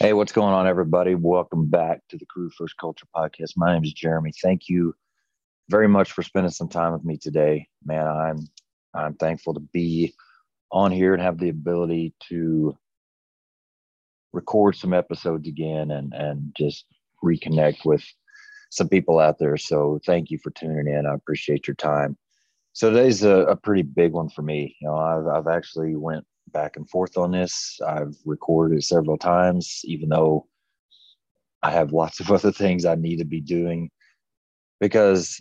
Hey, what's going on, everybody? Welcome back to the Crew First Culture Podcast. My name is Jeremy. Thank you very much for spending some time with me today. Man, I'm I'm thankful to be on here and have the ability to record some episodes again and and just reconnect with some people out there. So thank you for tuning in. I appreciate your time. So today's a, a pretty big one for me. You know, I've I've actually went back and forth on this. I've recorded it several times, even though I have lots of other things I need to be doing. Because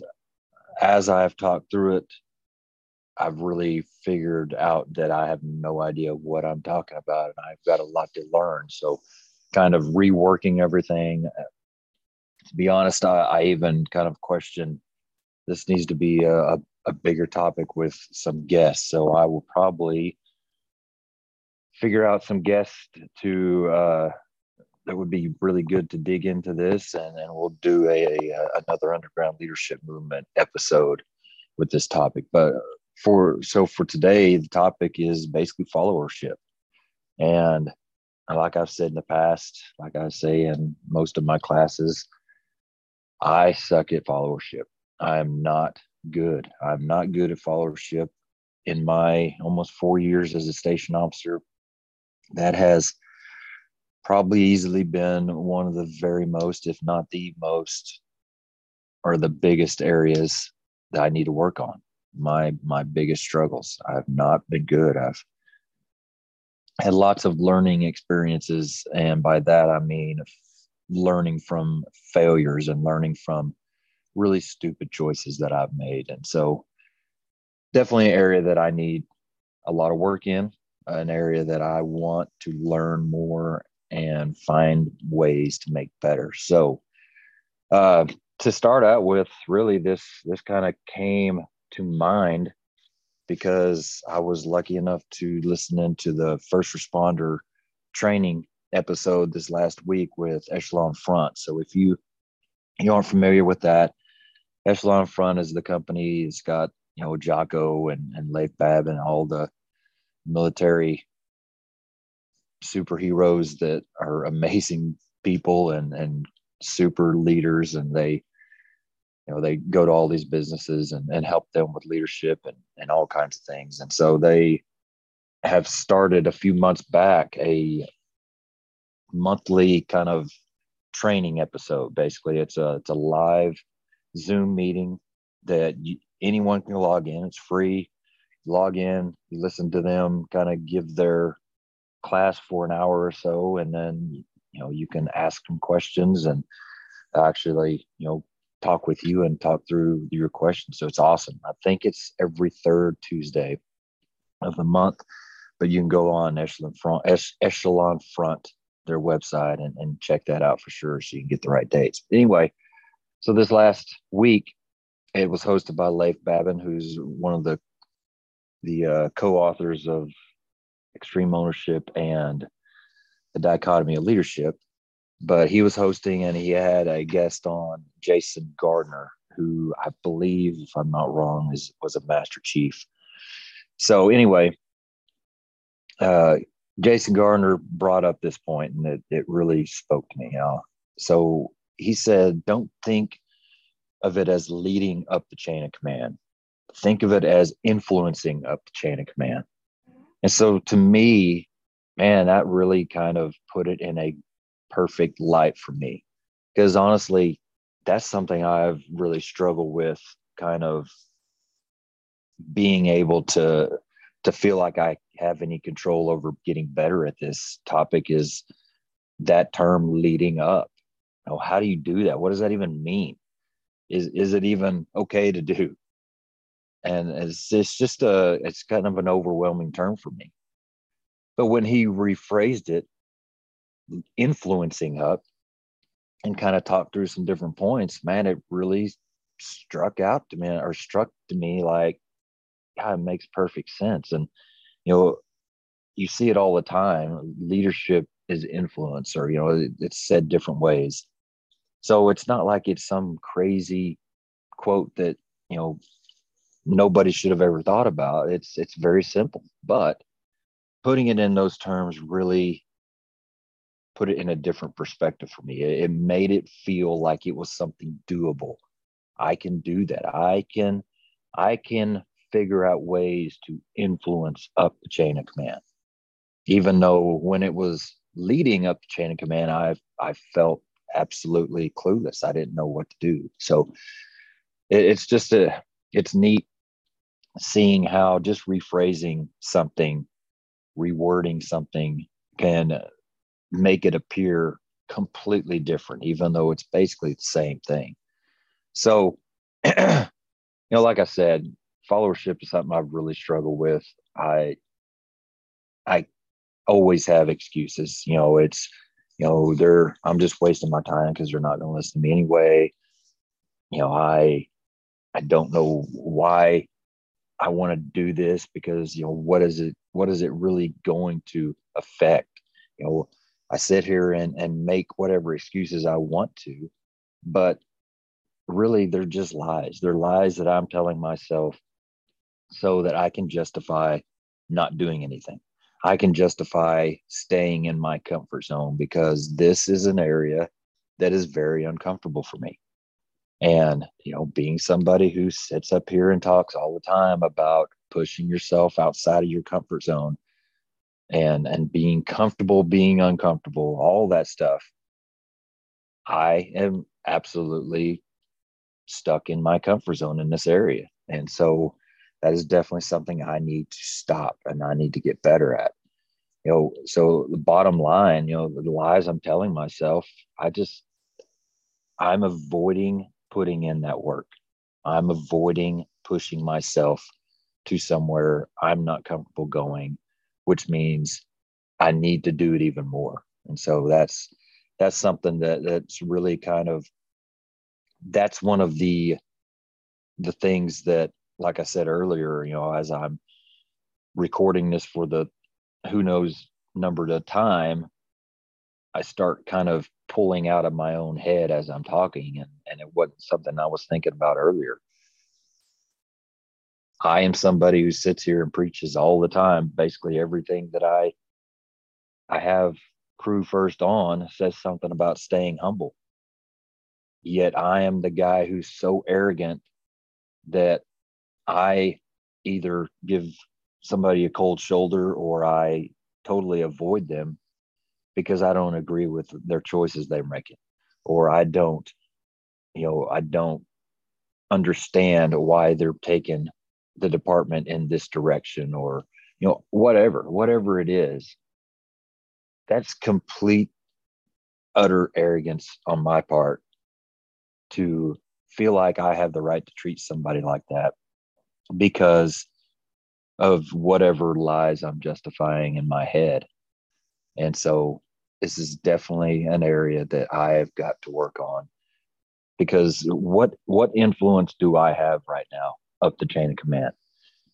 as I've talked through it, I've really figured out that I have no idea what I'm talking about, and I've got a lot to learn. So, kind of reworking everything. To be honest, I, I even kind of question this needs to be a, a bigger topic with some guests. So, I will probably figure out some guests to uh, that would be really good to dig into this, and then we'll do a, a another underground leadership movement episode with this topic. But for so for today, the topic is basically followership, and like I've said in the past, like I say in most of my classes, I suck at followership. I'm not good. I'm not good at followership. In my almost four years as a station officer, that has probably easily been one of the very most, if not the most, or the biggest areas that I need to work on. My my biggest struggles. I've not been good. I've had lots of learning experiences, and by that I mean learning from failures and learning from really stupid choices that I've made. And so, definitely an area that I need a lot of work in an area that I want to learn more and find ways to make better. So, uh, to start out with, really, this this kind of came to mind because I was lucky enough to listen into the first responder training episode this last week with Echelon Front. So, if you you aren't familiar with that, Echelon Front is the company. It's got you know Jocko and and Leif Babin and all the military superheroes that are amazing people and and super leaders and they you know they go to all these businesses and, and help them with leadership and, and all kinds of things. And so they have started a few months back a monthly kind of training episode basically. It's a it's a live zoom meeting that you, anyone can log in. It's free log in, you listen to them kind of give their class for an hour or so, and then you know you can ask them questions and actually you know talk with you and talk through your questions. So it's awesome. I think it's every third Tuesday of the month, but you can go on Echelon Front, Echelon Front, their website, and, and check that out for sure, so you can get the right dates. Anyway, so this last week, it was hosted by Leif Babin, who's one of the the uh, co-authors of Extreme Ownership and the Dichotomy of Leadership. But he was hosting, and he had a guest on, Jason Gardner, who I believe, if I'm not wrong, is was a Master Chief. So anyway, uh, Jason Gardner brought up this point, and it, it really spoke to me. So he said, "Don't think of it as leading up the chain of command think of it as influencing up the chain of command. And so to me, man, that really kind of put it in a perfect light for me. Because honestly, that's something I've really struggled with kind of being able to to feel like I have any control over getting better at this topic is that term leading up. Know, how do you do that? What does that even mean? Is is it even okay to do? And it's, it's just a it's kind of an overwhelming term for me. But when he rephrased it influencing up and kind of talked through some different points man it really struck out to me or struck to me like yeah it makes perfect sense. And you know you see it all the time. Leadership is influence or you know it's said different ways. So it's not like it's some crazy quote that you know nobody should have ever thought about. It's it's very simple, but putting it in those terms really put it in a different perspective for me. It, it made it feel like it was something doable. I can do that. I can I can figure out ways to influence up the chain of command. Even though when it was leading up the chain of command, I I felt absolutely clueless. I didn't know what to do. So it, it's just a it's neat seeing how just rephrasing something, rewording something can make it appear completely different, even though it's basically the same thing. So, you know, like I said, followership is something I've really struggled with. I, I always have excuses. You know, it's, you know, they're, I'm just wasting my time because they're not going to listen to me anyway. You know, I, I don't know why I want to do this because, you know, what is it, what is it really going to affect? You know, I sit here and, and make whatever excuses I want to, but really they're just lies. They're lies that I'm telling myself so that I can justify not doing anything. I can justify staying in my comfort zone because this is an area that is very uncomfortable for me. And, you know, being somebody who sits up here and talks all the time about pushing yourself outside of your comfort zone and and being comfortable being uncomfortable all that stuff i am absolutely stuck in my comfort zone in this area. And so that is definitely something i need to stop and i need to get better at. You know so the bottom line you know the lies i'm telling myself i just i'm avoiding putting in that work i'm avoiding pushing myself to somewhere i'm not comfortable going which means I need to do it even more. And so that's that's something that that's really kind of that's one of the the things that like I said earlier, you know, as I'm recording this for the who knows number of time, I start kind of pulling out of my own head as I'm talking and, and it wasn't something I was thinking about earlier. I am somebody who sits here and preaches all the time. Basically, everything that I I have crew first on says something about staying humble. Yet I am the guy who's so arrogant that I either give somebody a cold shoulder or I totally avoid them because I don't agree with their choices they're making, or I don't, you know, I don't understand why they're taking the department in this direction or you know whatever whatever it is. That's complete utter arrogance on my part to feel like i have the right to treat somebody like that because of whatever lies i'm justifying in my head. And so this is definitely an area that i have got to work on because what what influence do i have right now up the chain of command.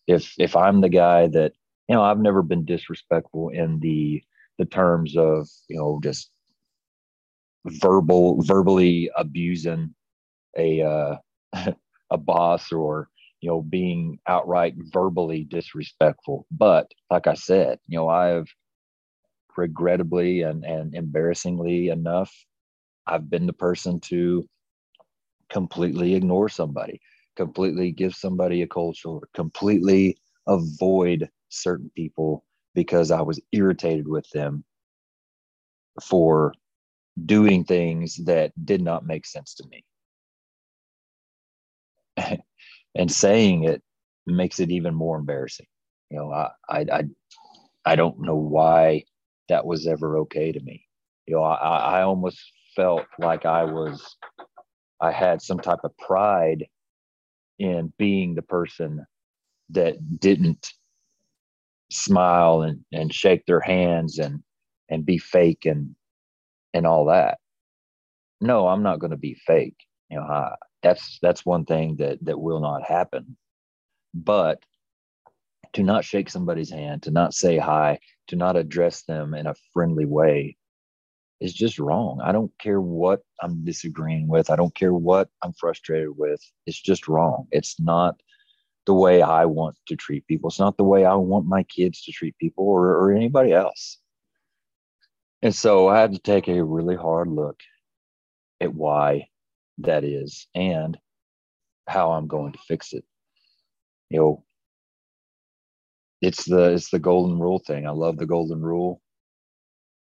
If if I'm the guy that you know, I've never been disrespectful in the the terms of you know just verbal verbally abusing a uh, a boss or you know being outright verbally disrespectful. But like I said, you know I've regrettably and and embarrassingly enough, I've been the person to completely ignore somebody completely give somebody a cold shoulder, completely avoid certain people because I was irritated with them for doing things that did not make sense to me. and saying it makes it even more embarrassing. You know, I, I, I, I don't know why that was ever okay to me. You know, I, I almost felt like I was, I had some type of pride in being the person that didn't smile and, and shake their hands and and be fake and and all that. No i'm not going to be fake. You know I, that's that's one thing that that will not happen. But to not shake somebody's hand to not say hi to not address them in a friendly way is just wrong. I don't care what I'm disagreeing with. I don't care what I'm frustrated with. It's just wrong. It's not the way I want to treat people. It's not the way I want my kids to treat people or, or anybody else. And so I had to take a really hard look at why that is and how I'm going to fix it. You know, it's the it's the golden rule thing. I love the golden rule.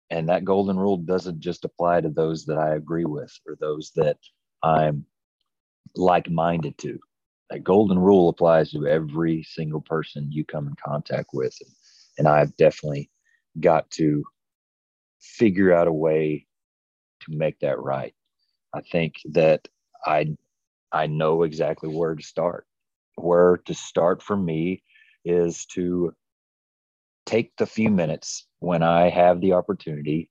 And that golden rule doesn't just apply to those that I agree with or those that I'm like-minded to. That golden rule applies to every single person you come in contact with. And, and I've definitely got to figure out a way to make that right. I think that I I know exactly where to start. Where to start for me is to take the few minutes when I have the opportunity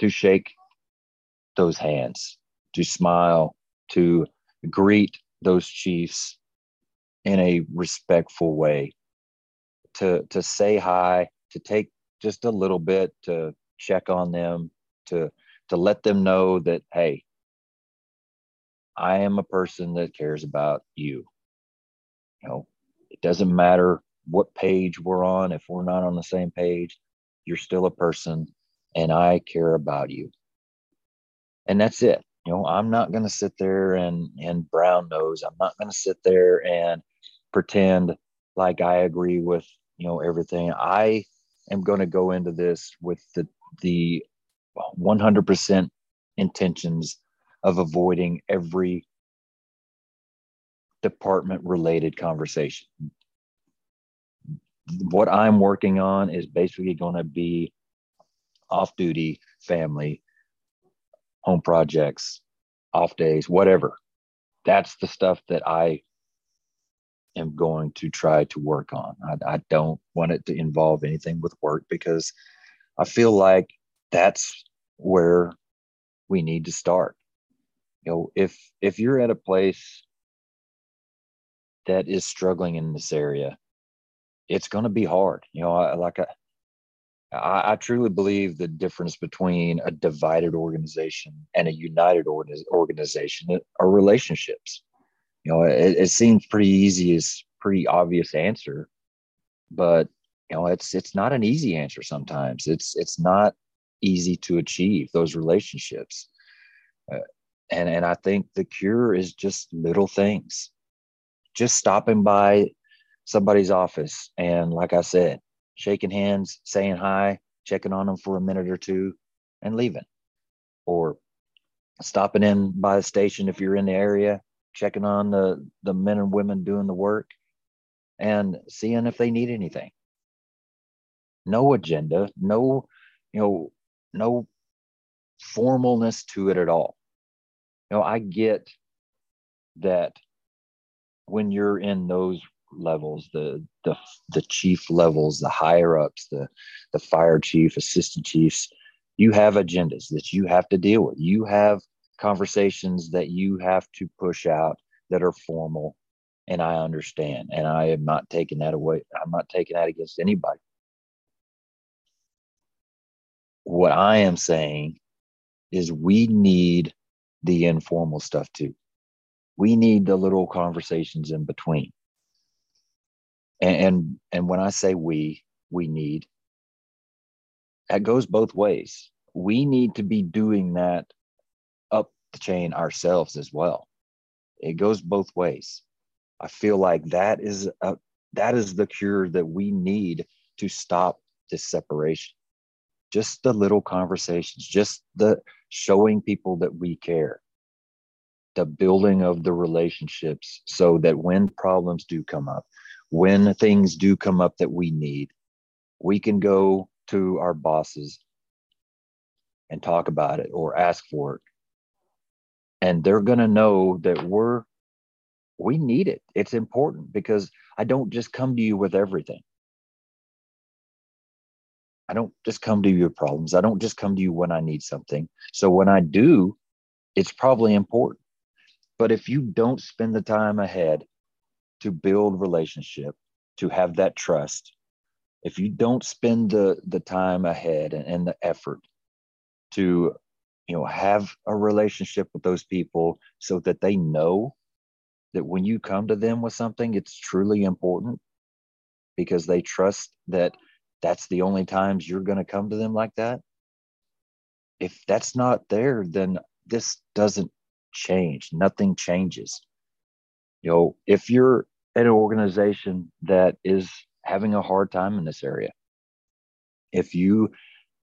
to shake those hands, to smile, to greet those chiefs in a respectful way, to to say hi, to take just a little bit to check on them, to to let them know that hey, I am a person that cares about you. You know, it doesn't matter what page we're on. If we're not on the same page, you're still a person and I care about you. And that's it. You know, I'm not going to sit there and, and brown nose. I'm not going to sit there and pretend like I agree with, you know, everything. I am going to go into this with the, the 100% intentions of avoiding every department related conversation. What I'm working on is basically going to be off duty, family, home projects, off days, whatever. That's the stuff that I am going to try to work on. I, I don't want it to involve anything with work because I feel like that's where we need to start you know if if you're at a place that is struggling in this area it's going to be hard you know I, like I, I truly believe the difference between a divided organization and a united organization are relationships. You know it, it seems pretty easy as pretty obvious answer but you know it's it's not an easy answer sometimes. It's it's not easy to achieve those relationships. Uh, and and i think the cure is just little things just stopping by somebody's office and like i said shaking hands saying hi checking on them for a minute or two and leaving. Or stopping in by the station if you're in the area checking on the the men and women doing the work and seeing if they need anything. No agenda no you know no formalness to it at all. You know, I get that when you're in those levels, the the the chief levels, the higher ups, the the fire chief, assistant chiefs, you have agendas that you have to deal with. You have conversations that you have to push out that are formal and I understand. And I am not taking that away. I'm not taking that against anybody. What I am saying is we need the informal stuff too. We need the little conversations in between. And, and and when I say we, we need that goes both ways. We need to be doing that up the chain ourselves as well. It goes both ways. I feel like that is a, that is the cure that we need to stop this separation. Just the little conversations, just the showing people that we care, the building of the relationships so that when problems do come up, when things do come up that we need, we can go to our bosses and talk about it or ask for it. And they're going to know that we're, we need it. It's important because I don't just come to you with everything. I don't just come to you with problems. I don't just come to you when I need something. So when I do, it's probably important. But if you don't spend the time ahead to build relationship, to have that trust, if you don't spend the the time ahead and, and the effort to you know have a relationship with those people so that they know that when you come to them with something it's truly important because they trust that that's the only times you're going to come to them like that if that's not there, then this doesn't change. Nothing changes. You know, if you're an organization that is having a hard time in this area, if you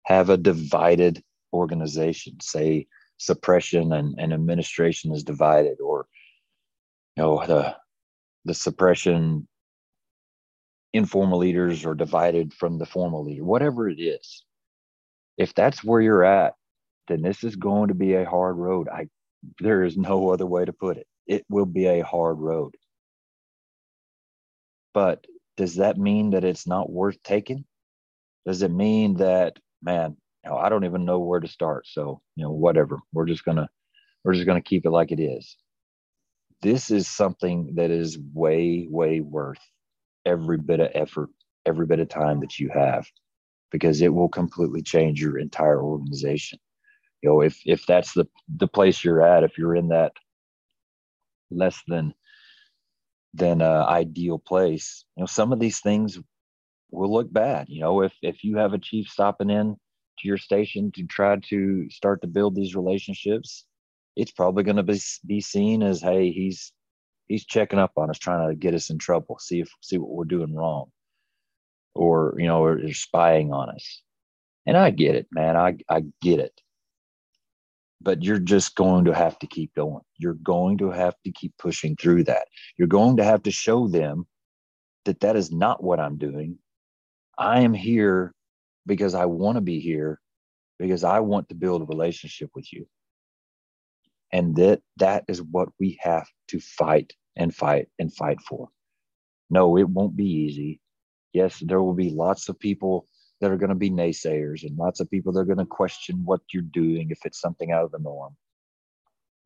have a divided organization, say suppression and, and administration is divided, or you know, the the suppression informal leaders are divided from the formal leader, whatever it is. If that's where you're at, then this is going to be a hard road. I there is no other way to put it. It will be a hard road. But does that mean that it's not worth taking? Does it mean that, man, you know, I don't even know where to start. So, you know, whatever. We're just gonna we're just gonna keep it like it is. This is something that is way, way worth every bit of effort, every bit of time that you have, because it will completely change your entire organization you know if if that's the the place you're at if you're in that less than than uh, ideal place you know some of these things will look bad you know if if you have a chief stopping in to your station to try to start to build these relationships it's probably going to be be seen as hey he's he's checking up on us trying to get us in trouble see if see what we're doing wrong or you know or, or spying on us. And i get it man. I i get it but you're just going to have to keep going. You're going to have to keep pushing through that. You're going to have to show them that that is not what I'm doing. I am here because I want to be here because I want to build a relationship with you. And that that is what we have to fight and fight and fight for. No, it won't be easy. Yes, there will be lots of people that are going to be naysayers and lots of people that are going to question what you're doing if it's something out of the norm.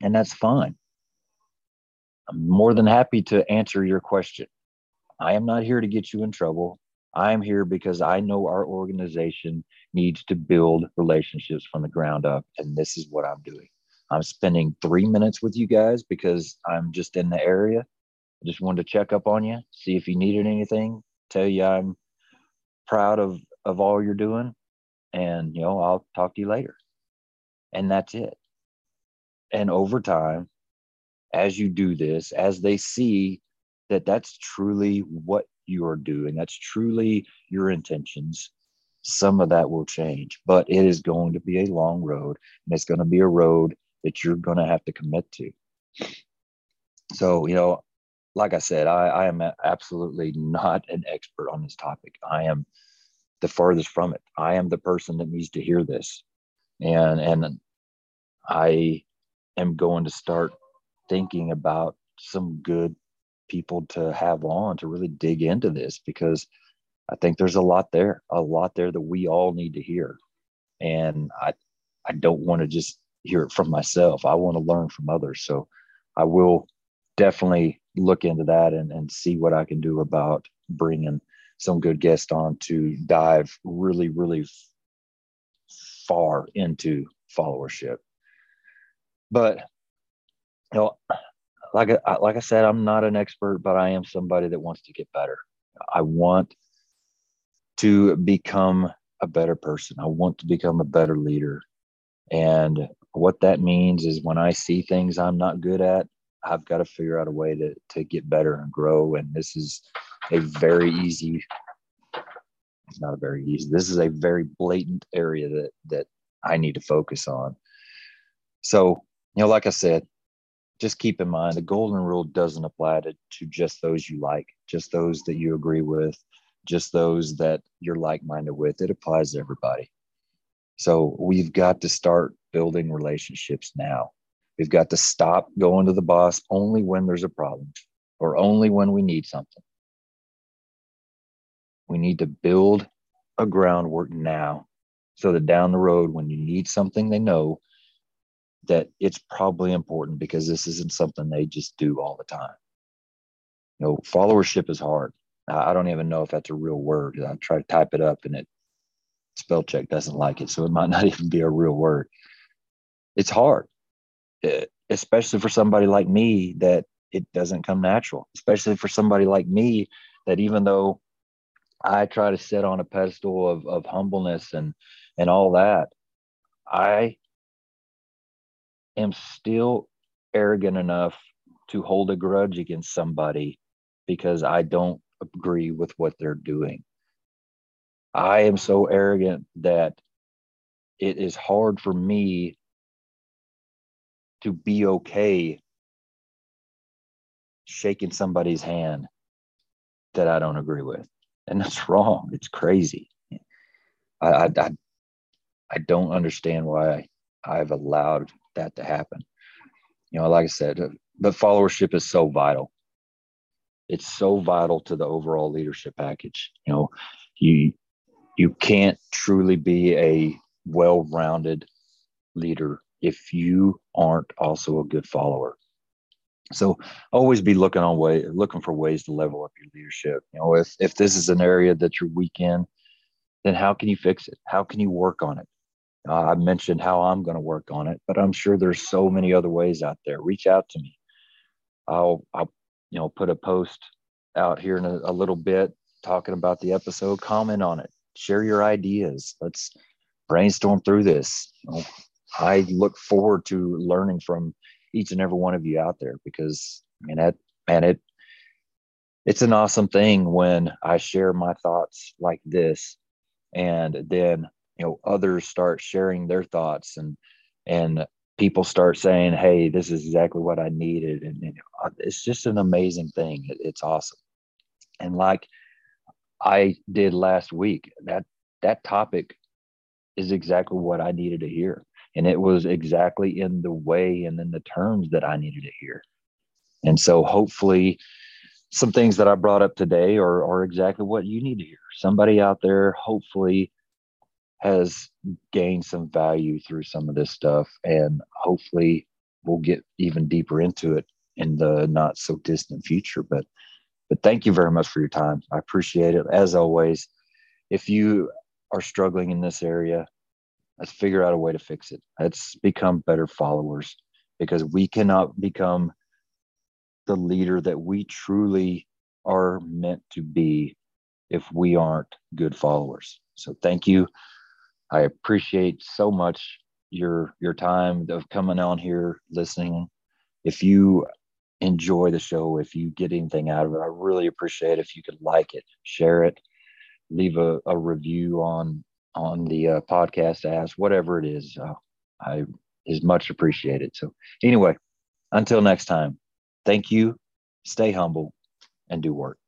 And that's fine. I'm more than happy to answer your question. I am not here to get you in trouble. I am here because I know our organization needs to build relationships from the ground up. And this is what I'm doing. I'm spending three minutes with you guys because I'm just in the area. I just wanted to check up on you, see if you needed anything, tell you I'm proud of of all you're doing and you know i'll talk to you later. And that's it. And over time as you do this as they see that that's truly what you are doing that's truly your intentions some of that will change. But it is going to be a long road and it's going to be a road that you're going to have to commit to. So you know like i said i, I am absolutely not an expert on this topic. I am the farthest from it. I am the person that needs to hear this. And and I am going to start thinking about some good people to have on to really dig into this because I think there's a lot there, a lot there that we all need to hear. And I I don't want to just hear it from myself. I want to learn from others. So I will definitely look into that and, and see what I can do about bringing some good guests on to dive really, really far into followership. But you know, like I, like I said, I'm not an expert, but I am somebody that wants to get better. I want to become a better person. I want to become a better leader. And what that means is when I see things I'm not good at, I've got to figure out a way to to get better and grow. And this is a very easy. It's not a very easy. This is a very blatant area that that I need to focus on. So you know, like I said, just keep in mind the golden rule doesn't apply to, to just those you like, just those that you agree with, just those that you're like minded with. It applies to everybody. So we've got to start building relationships now. We've got to stop going to the boss only when there's a problem or only when we need something. We need to build a groundwork now so that down the road, when you need something, they know that it's probably important because this isn't something they just do all the time. You know, followership is hard. I don't even know if that's a real word. I try to type it up and it spell check doesn't like it. So it might not even be a real word. It's hard. Especially for somebody like me that it doesn't come natural especially for somebody like me that even though i try to sit on a pedestal of, of humbleness and and all that i am still arrogant enough to hold a grudge against somebody because I don't agree with what they're doing. I am so arrogant that it is hard for me to be okay shaking somebody's hand that I don't agree with. And that's wrong. It's crazy. I, I, I, I don't understand why I've allowed that to happen. You know, like I said, but followership is so vital. It's so vital to the overall leadership package. You know, you you can't truly be a well-rounded leader if you aren't also a good follower. So always be looking on way looking for ways to level up your leadership. You know, if if this is an area that you're weak in, then how can you fix it? How can you work on it? Uh, I mentioned how I'm going to work on it, but I'm sure there's so many other ways out there. Reach out to me. I'll, I'll you know, put a post out here in a, a little bit talking about the episode. Comment on it. Share your ideas. Let's brainstorm through this. You know, I look forward to learning from each and every one of you out there because I mean that man it it's an awesome thing when I share my thoughts like this and then you know others start sharing their thoughts and and people start saying hey this is exactly what i needed. And, and uh, it's just an amazing thing. It, it's awesome. And like i did last week that that topic is exactly what i needed to hear and it was exactly in the way and in the terms that i needed to hear and so hopefully some things that i brought up today are, are exactly what you need to hear. Somebody out there hopefully has gained some value through some of this stuff and hopefully we'll get even deeper into it in the not so distant future. But but thank you very much for your time. I appreciate it. As always if you are struggling in this area let's figure out a way to fix it. Let's become better followers because we cannot become the leader that we truly are meant to be if we aren't good followers. So thank you. I appreciate so much your your time of coming on here listening. If you enjoy the show, if you get anything out of it, I really appreciate if you could like it, share it, leave a, a review on on the uh, podcast as whatever it is. Uh, I is much appreciated. So anyway, until next time, thank you. Stay humble and do work.